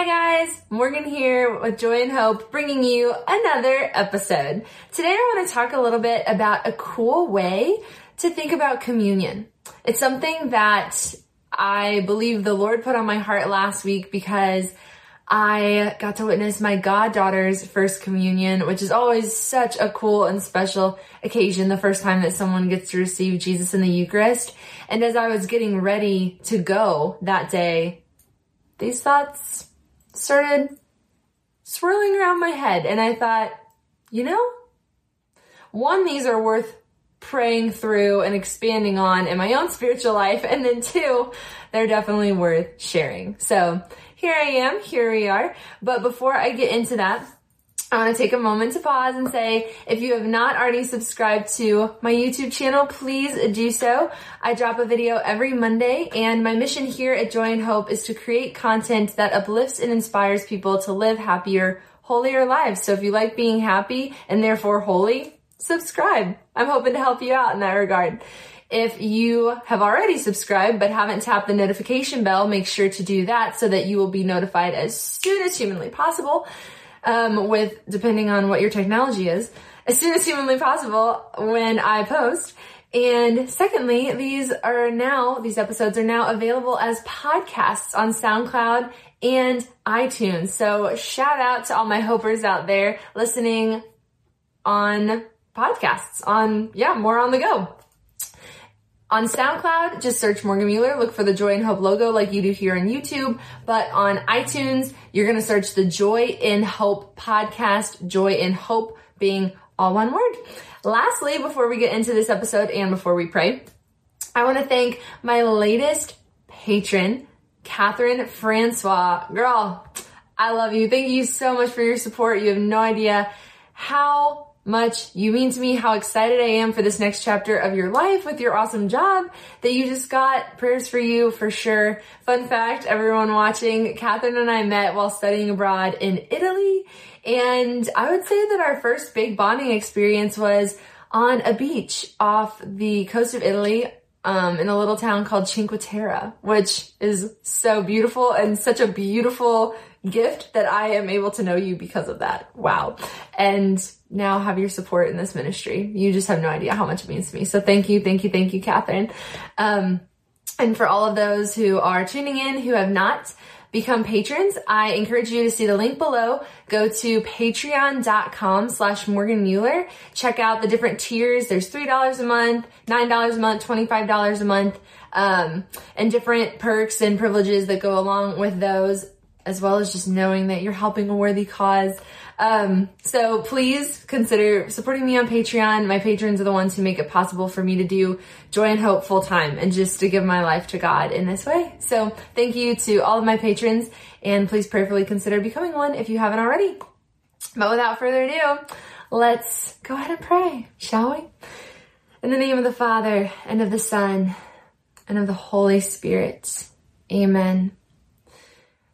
Hi guys, Morgan here with Joy in Hope bringing you another episode. Today I want to talk a little bit about a cool way to think about communion. It's something that I believe the Lord put on my heart last week because I got to witness my goddaughter's first communion, which is always such a cool and special occasion, the first time that someone gets to receive Jesus in the Eucharist. And as I was getting ready to go that day, these thoughts started swirling around my head and I thought, you know, one, these are worth praying through and expanding on in my own spiritual life. And then two, they're definitely worth sharing. So here I am, here we are. But before I get into that, I want to take a moment to pause and say, if you have not already subscribed to my YouTube channel, please do so. I drop a video every Monday and my mission here at Joy in Hope is to create content that uplifts and inspires people to live happier, holier lives. So if you like being happy and therefore holy, subscribe. I'm hoping to help you out in that regard. If you have already subscribed but haven't tapped the notification bell, make sure to do that so that you will be notified as soon as humanly possible um, with depending on what your technology is, as soon as humanly possible when I post. And secondly, these are now, these episodes are now available as podcasts on SoundCloud and iTunes. So shout out to all my hopers out there listening on podcasts on, yeah, more on the go. On SoundCloud, just search Morgan Mueller, look for the Joy and Hope logo like you do here on YouTube. But on iTunes, you're going to search the Joy in Hope podcast, Joy in Hope being all one word. Lastly, before we get into this episode and before we pray, I want to thank my latest patron, Catherine Francois. Girl, I love you. Thank you so much for your support. You have no idea how much you mean to me, how excited I am for this next chapter of your life with your awesome job that you just got. Prayers for you for sure. Fun fact, everyone watching, Catherine and I met while studying abroad in Italy. And I would say that our first big bonding experience was on a beach off the coast of Italy um, in a little town called Cinque Terre, which is so beautiful and such a beautiful gift that I am able to know you because of that. Wow. And now have your support in this ministry. You just have no idea how much it means to me. So thank you, thank you, thank you, Catherine. Um, and for all of those who are tuning in who have not become patrons, I encourage you to see the link below. Go to patreon.com slash Morgan Mueller. Check out the different tiers. There's $3 a month, $9 a month, $25 a month, um, and different perks and privileges that go along with those, as well as just knowing that you're helping a worthy cause. Um, so please consider supporting me on Patreon. My patrons are the ones who make it possible for me to do Joy in Hope full time and just to give my life to God in this way. So thank you to all of my patrons and please prayerfully consider becoming one if you haven't already. But without further ado, let's go ahead and pray, shall we? In the name of the Father and of the Son and of the Holy Spirit. Amen.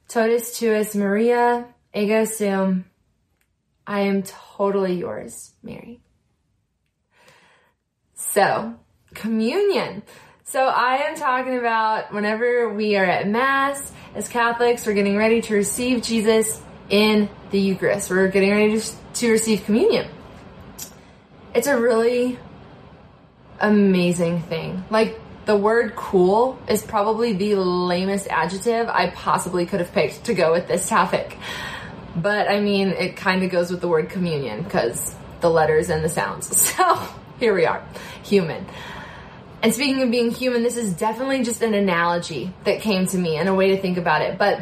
Totus tuus Maria, ego sum. I am totally yours, Mary. So, communion. So I am talking about whenever we are at Mass as Catholics, we're getting ready to receive Jesus in the Eucharist. We're getting ready to, to receive communion. It's a really amazing thing. Like, the word cool is probably the lamest adjective I possibly could have picked to go with this topic. But I mean, it kind of goes with the word communion because the letters and the sounds. So here we are, human. And speaking of being human, this is definitely just an analogy that came to me and a way to think about it. But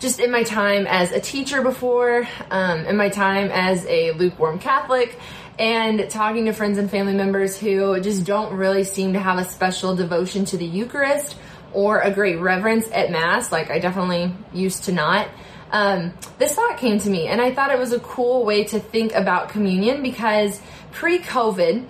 just in my time as a teacher before, um, in my time as a lukewarm Catholic, and talking to friends and family members who just don't really seem to have a special devotion to the Eucharist or a great reverence at Mass, like I definitely used to not. Um, this thought came to me, and I thought it was a cool way to think about communion because pre COVID,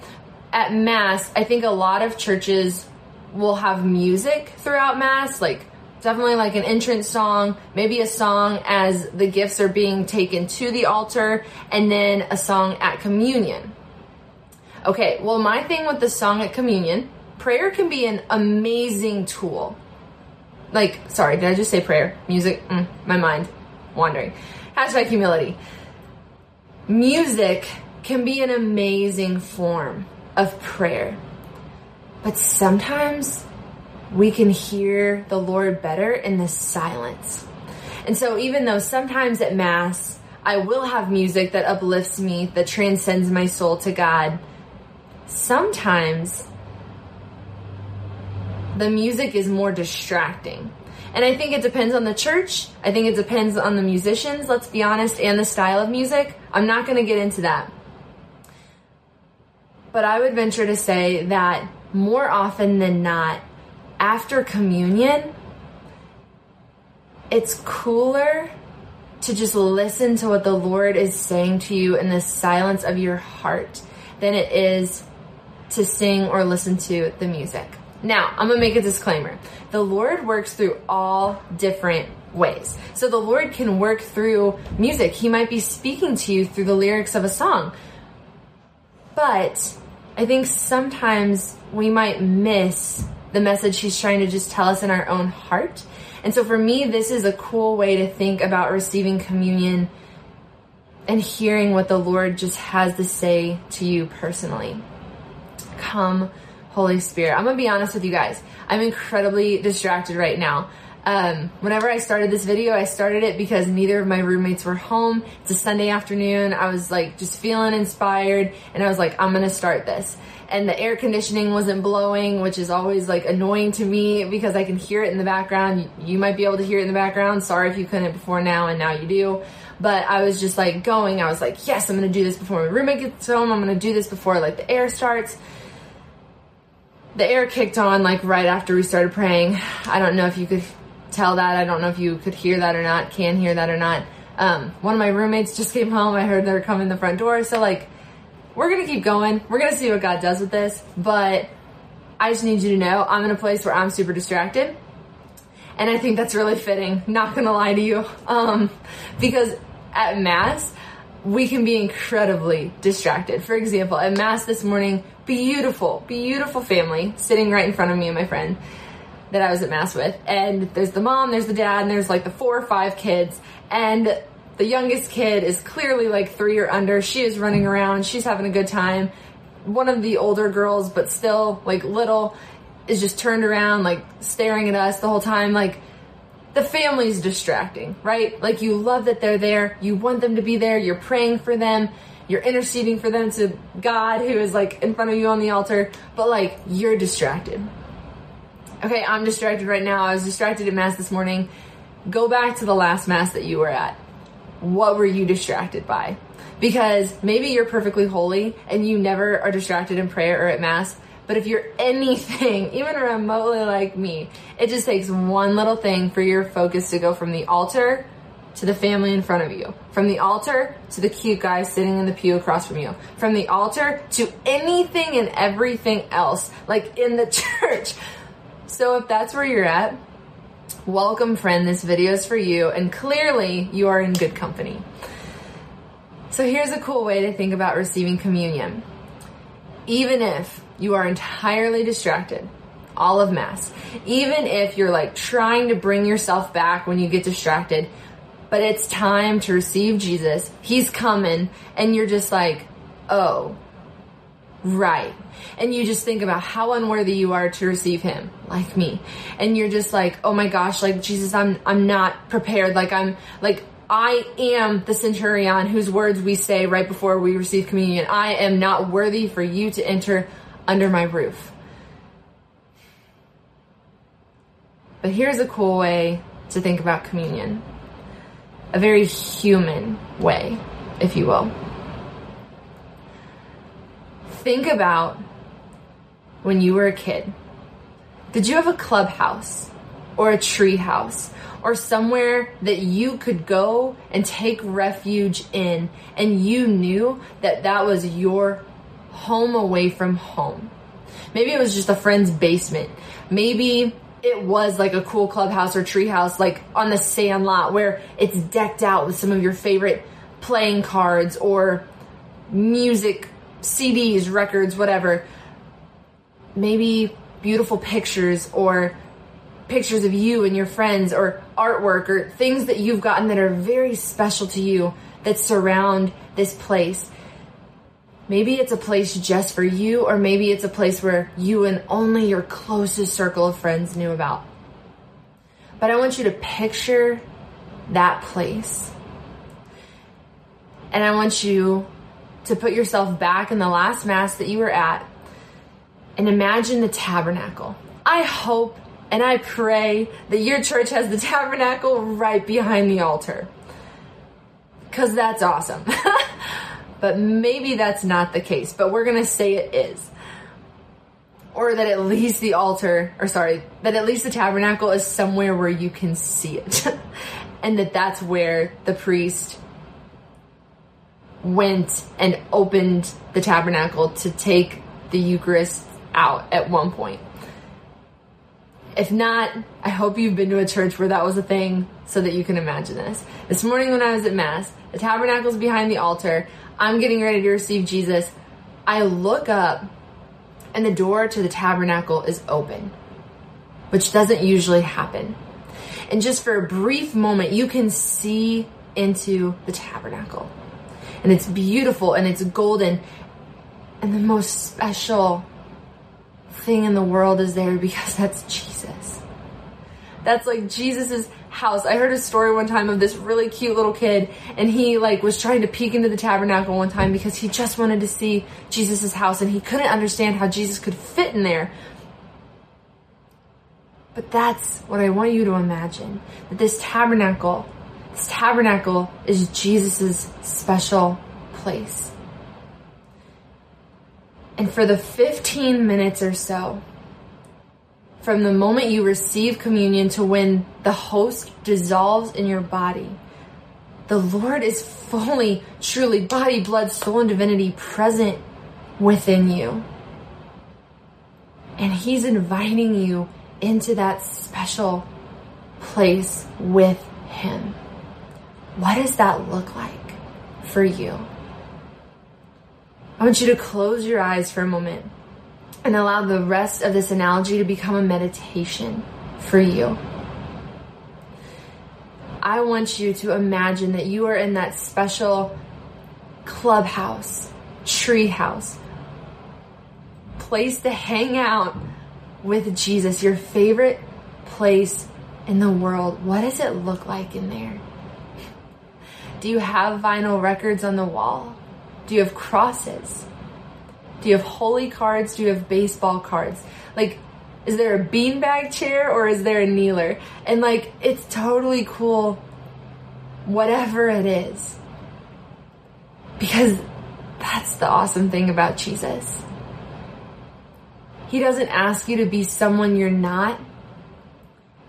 at Mass, I think a lot of churches will have music throughout Mass, like definitely like an entrance song, maybe a song as the gifts are being taken to the altar, and then a song at communion. Okay, well, my thing with the song at communion, prayer can be an amazing tool. Like, sorry, did I just say prayer? Music? Mm, my mind wandering. Hashtag humility. Music can be an amazing form of prayer. But sometimes we can hear the Lord better in the silence. And so, even though sometimes at Mass, I will have music that uplifts me, that transcends my soul to God, sometimes the music is more distracting. And I think it depends on the church. I think it depends on the musicians, let's be honest, and the style of music. I'm not going to get into that. But I would venture to say that more often than not, after communion, it's cooler to just listen to what the Lord is saying to you in the silence of your heart than it is to sing or listen to the music. Now, I'm gonna make a disclaimer. The Lord works through all different ways. So the Lord can work through music. He might be speaking to you through the lyrics of a song. But I think sometimes we might miss the message he's trying to just tell us in our own heart. And so for me, this is a cool way to think about receiving communion and hearing what the Lord just has to say to you personally. Come, Holy Spirit. I'm gonna be honest with you guys. I'm incredibly distracted right now. Um, whenever I started this video, I started it because neither of my roommates were home. It's a Sunday afternoon. I was like just feeling inspired and I was like, I'm gonna start this and the air conditioning wasn't blowing, which is always like annoying to me because I can hear it in the background. You might be able to hear it in the background. Sorry if you couldn't before now and now you do. But I was just like going, I was like, yes, I'm gonna do this before my roommate gets home. I'm gonna do this before like the air starts. The air kicked on like right after we started praying. I don't know if you could tell that. I don't know if you could hear that or not, can hear that or not. Um, one of my roommates just came home. I heard they were coming the front door. So like, we're gonna keep going. We're gonna see what God does with this, but I just need you to know I'm in a place where I'm super distracted. And I think that's really fitting, not gonna lie to you. Um, because at Mass, we can be incredibly distracted. For example, at Mass this morning, beautiful, beautiful family sitting right in front of me and my friend that I was at Mass with. And there's the mom, there's the dad, and there's like the four or five kids. And the youngest kid is clearly like three or under. She is running around. She's having a good time. One of the older girls, but still like little, is just turned around, like staring at us the whole time. Like the family's distracting, right? Like you love that they're there. You want them to be there. You're praying for them. You're interceding for them to God who is like in front of you on the altar, but like you're distracted. Okay, I'm distracted right now. I was distracted at Mass this morning. Go back to the last Mass that you were at what were you distracted by? Because maybe you're perfectly holy and you never are distracted in prayer or at mass. But if you're anything, even remotely like me, it just takes one little thing for your focus to go from the altar to the family in front of you, from the altar to the cute guy sitting in the pew across from you, from the altar to anything and everything else, like in the church. So if that's where you're at, Welcome, friend. This video is for you, and clearly you are in good company. So, here's a cool way to think about receiving communion. Even if you are entirely distracted, all of Mass, even if you're like trying to bring yourself back when you get distracted, but it's time to receive Jesus, He's coming, and you're just like, oh, Right. And you just think about how unworthy you are to receive him, like me. And you're just like, oh my gosh, like Jesus, I'm, I'm not prepared. Like I'm, like, I am the centurion whose words we say right before we receive communion. I am not worthy for you to enter under my roof. But here's a cool way to think about communion. A very human way, if you will. Think about when you were a kid. Did you have a clubhouse or a tree house or somewhere that you could go and take refuge in and you knew that that was your home away from home? Maybe it was just a friend's basement. Maybe it was like a cool clubhouse or treehouse, like on the sand lot where it's decked out with some of your favorite playing cards or music, CDs, records, whatever. Maybe beautiful pictures or pictures of you and your friends or artwork or things that you've gotten that are very special to you that surround this place. Maybe it's a place just for you, or maybe it's a place where you and only your closest circle of friends knew about. But I want you to picture that place. And I want you to put yourself back in the last Mass that you were at and imagine the tabernacle. I hope and I pray that your church has the tabernacle right behind the altar. Because that's awesome. but maybe that's not the case, but we're going to say it is. Or that at least the altar, or sorry, that at least the tabernacle is somewhere where you can see it. and that that's where the priest went and opened the tabernacle to take the Eucharist out at one point. If not, I hope you've been to a church where that was a thing so that you can imagine this. This morning when I was at Mass, the tabernacle's behind the altar. I'm getting ready to receive Jesus. I look up and the door to the tabernacle is open, which doesn't usually happen. And just for a brief moment, you can see into the tabernacle. And it's beautiful and it's golden. And the most special thing in the world is there because that's Jesus. That's like Jesus's house. I heard a story one time of this really cute little kid and he like was trying to peek into the tabernacle one time because he just wanted to see Jesus's house and he couldn't understand how Jesus could fit in there. But that's what I want you to imagine. That this tabernacle, this tabernacle is Jesus's special place. And for the 15 minutes or so, from the moment you receive communion to when the host dissolves in your body, the Lord is fully, truly, body, blood, soul, and divinity present within you. And He's inviting you into that special place with Him. What does that look like for you? I want you to close your eyes for a moment and allow the rest of this analogy to become a meditation for you. I want you to imagine that you are in that special clubhouse, treehouse, place to hang out with Jesus, your favorite place in the world. What does it look like in there? Do you have vinyl records on the wall? Do you have crosses? Do you have holy cards? Do you have baseball cards? Like, is there a beanbag chair or is there a kneeler? And like, it's totally cool, whatever it is. Because that's the awesome thing about Jesus. He doesn't ask you to be someone you're not.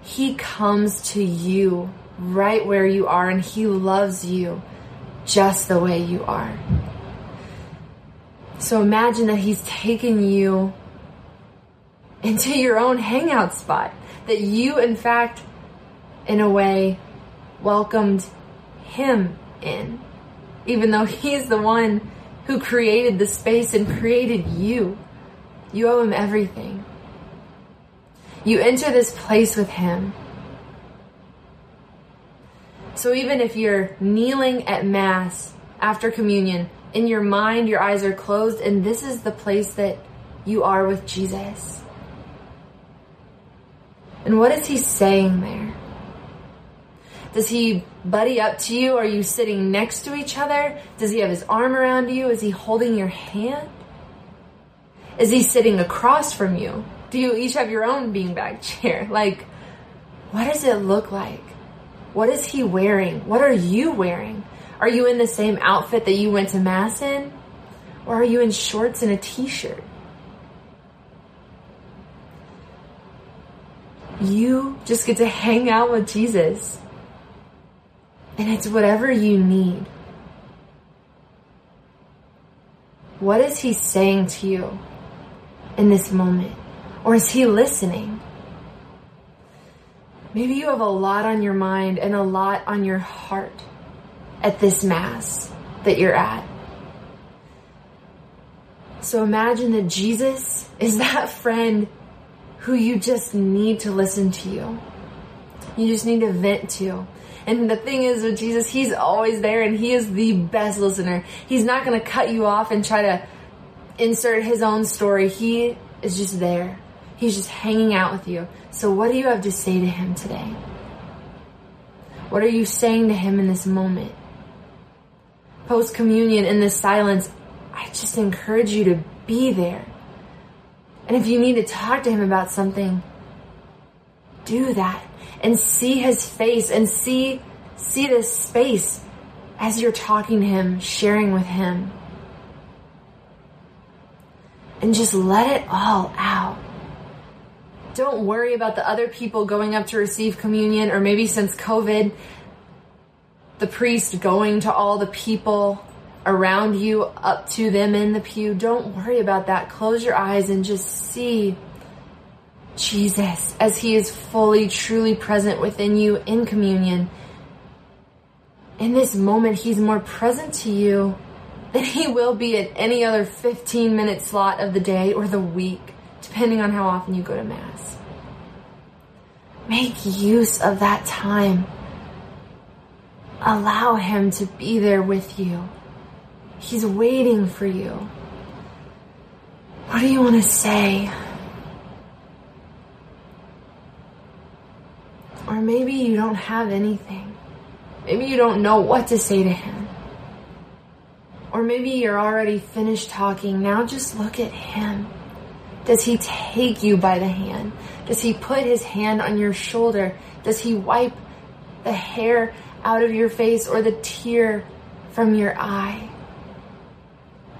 He comes to you right where you are and he loves you just the way you are. So imagine that he's taken you into your own hangout spot. That you, in fact, in a way, welcomed him in. Even though he's the one who created the space and created you. You owe him everything. You enter this place with him. So even if you're kneeling at Mass after communion, in your mind, your eyes are closed, and this is the place that you are with Jesus. And what is he saying there? Does he buddy up to you? Are you sitting next to each other? Does he have his arm around you? Is he holding your hand? Is he sitting across from you? Do you each have your own beanbag chair? Like, what does it look like? What is he wearing? What are you wearing? Are you in the same outfit that you went to Mass in? Or are you in shorts and a t shirt? You just get to hang out with Jesus. And it's whatever you need. What is he saying to you in this moment? Or is he listening? Maybe you have a lot on your mind and a lot on your heart at this Mass that you're at. So imagine that Jesus is that friend who you just need to listen to you. You just need to vent to. And the thing is with Jesus, He's always there and He is the best listener. He's not going to cut you off and try to insert His own story. He is just there. He's just hanging out with you. So what do you have to say to Him today? What are you saying to Him in this moment? Post communion in this silence, I just encourage you to be there. And if you need to talk to Him about something, do that and see his face and see, see this space as you're talking to him, sharing with him. And just let it all out. Don't worry about the other people going up to receive communion or maybe since COVID, the priest going to all the people around you up to them in the pew. Don't worry about that. Close your eyes and just see Jesus as he is fully, truly present within you in communion. In this moment, he's more present to you than he will be at any other 15 minute slot of the day or the week, depending on how often you go to Mass. Make use of that time. Allow him to be there with you. He's waiting for you. What do you want to say? Or maybe you don't have anything. Maybe you don't know what to say to him. Or maybe you're already finished talking. Now just look at him. Does he take you by the hand? Does he put his hand on your shoulder? Does he wipe the hair out of your face or the tear from your eye?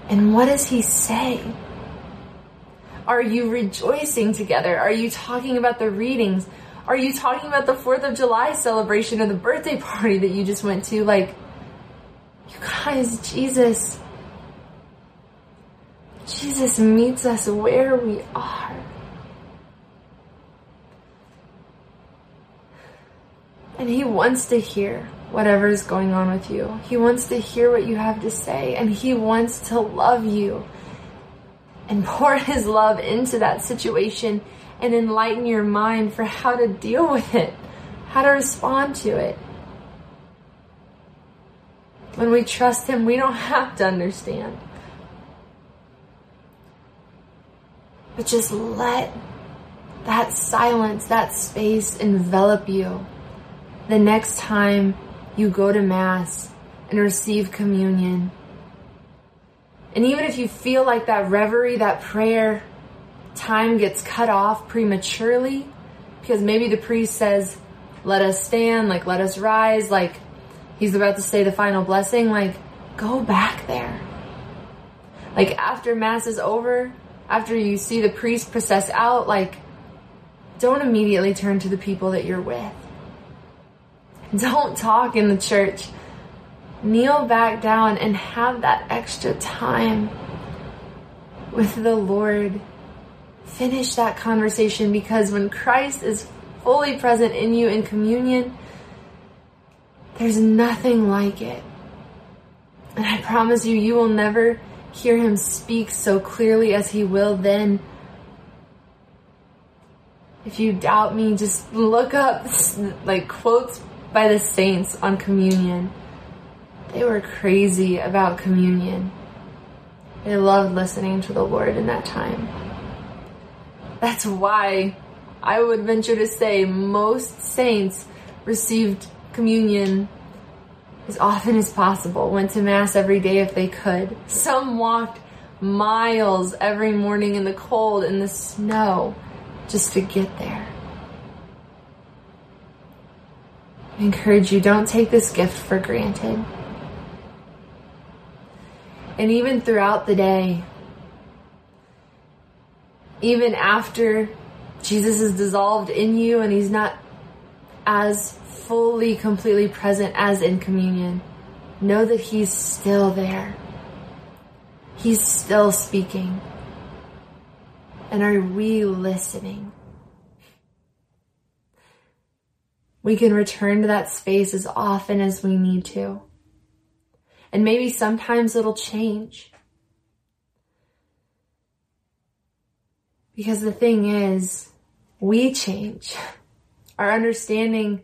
And what does he say? Are you rejoicing together? Are you talking about the readings? Are you talking about the 4th of July celebration or the birthday party that you just went to? Like, you guys, Jesus, Jesus meets us where we are. And He wants to hear whatever is going on with you. He wants to hear what you have to say, and He wants to love you and pour His love into that situation and enlighten your mind for how to deal with it, how to respond to it. When we trust Him, we don't have to understand. But just let that silence, that space envelop you. The next time you go to Mass and receive communion. And even if you feel like that reverie, that prayer, time gets cut off prematurely because maybe the priest says, let us stand, like let us rise, like he's about to say the final blessing, like go back there. Like after mass is over, after you see the priest process out, like don't immediately turn to the people that you're with. Don't talk in the church. Kneel back down and have that extra time with the Lord finish that conversation because when Christ is fully present in you in communion, there's nothing like it. And I promise you, you will never hear him speak so clearly as he will then. If you doubt me, just look up like quotes by the saints on communion. They were crazy about communion. They loved listening to the Lord in that time. That's why I would venture to say most saints received communion as often as possible, went to Mass every day if they could. Some walked miles every morning in the cold, in the snow, just to get there. I encourage you, don't take this gift for granted. And even throughout the day, even after Jesus is dissolved in you and he's not as fully, completely present as in communion, know that he's still there. He's still speaking. And are we listening? We can return to that space as often as we need to. And maybe sometimes it'll change. Because the thing is, we change. Our understanding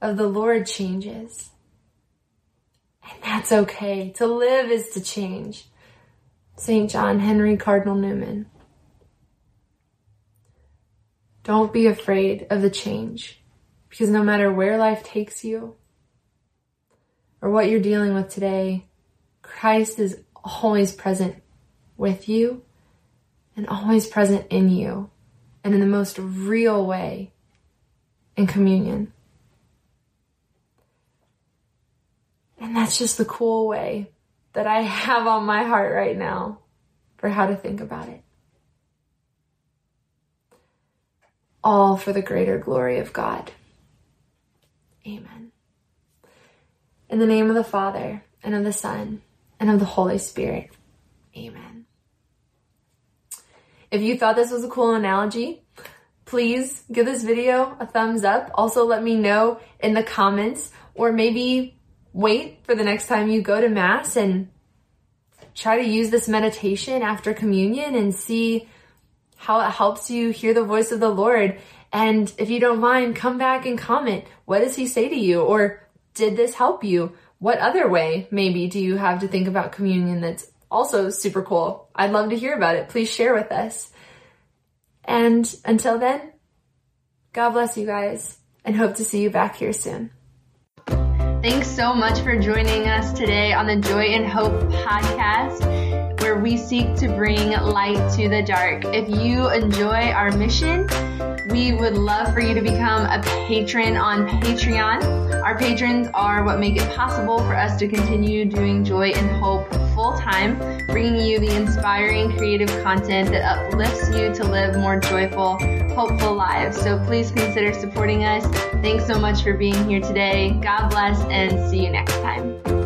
of the Lord changes. And that's okay. To live is to change. St. John Henry Cardinal Newman. Don't be afraid of the change because no matter where life takes you or what you're dealing with today, Christ is always present with you and always present in you and in the most real way in communion. And that's just the cool way that I have on my heart right now for how to think about it. All for the greater glory of God. Amen. In the name of the Father, and of the Son, and of the Holy Spirit. Amen. If you thought this was a cool analogy, please give this video a thumbs up. Also let me know in the comments or maybe wait for the next time you go to Mass and try to use this meditation after communion and see how it helps you hear the voice of the Lord. And if you don't mind, come back and comment. What does he say to you? Or did this help you? What other way, maybe, do you have to think about communion that's also super cool? I'd love to hear about it. Please share with us. And until then, God bless you guys and hope to see you back here soon. Thanks so much for joining us today on the Joy in Hope podcast, where we seek to bring light to the dark. If you enjoy our mission, we would love for you to become a patron on Patreon. Our patrons are what make it possible for us to continue doing Joy in Hope full time, bringing you the inspiring creative content that uplifts you to live more joyful, hopeful lives. So please consider supporting us. Thanks so much for being here today. God bless and see you next time.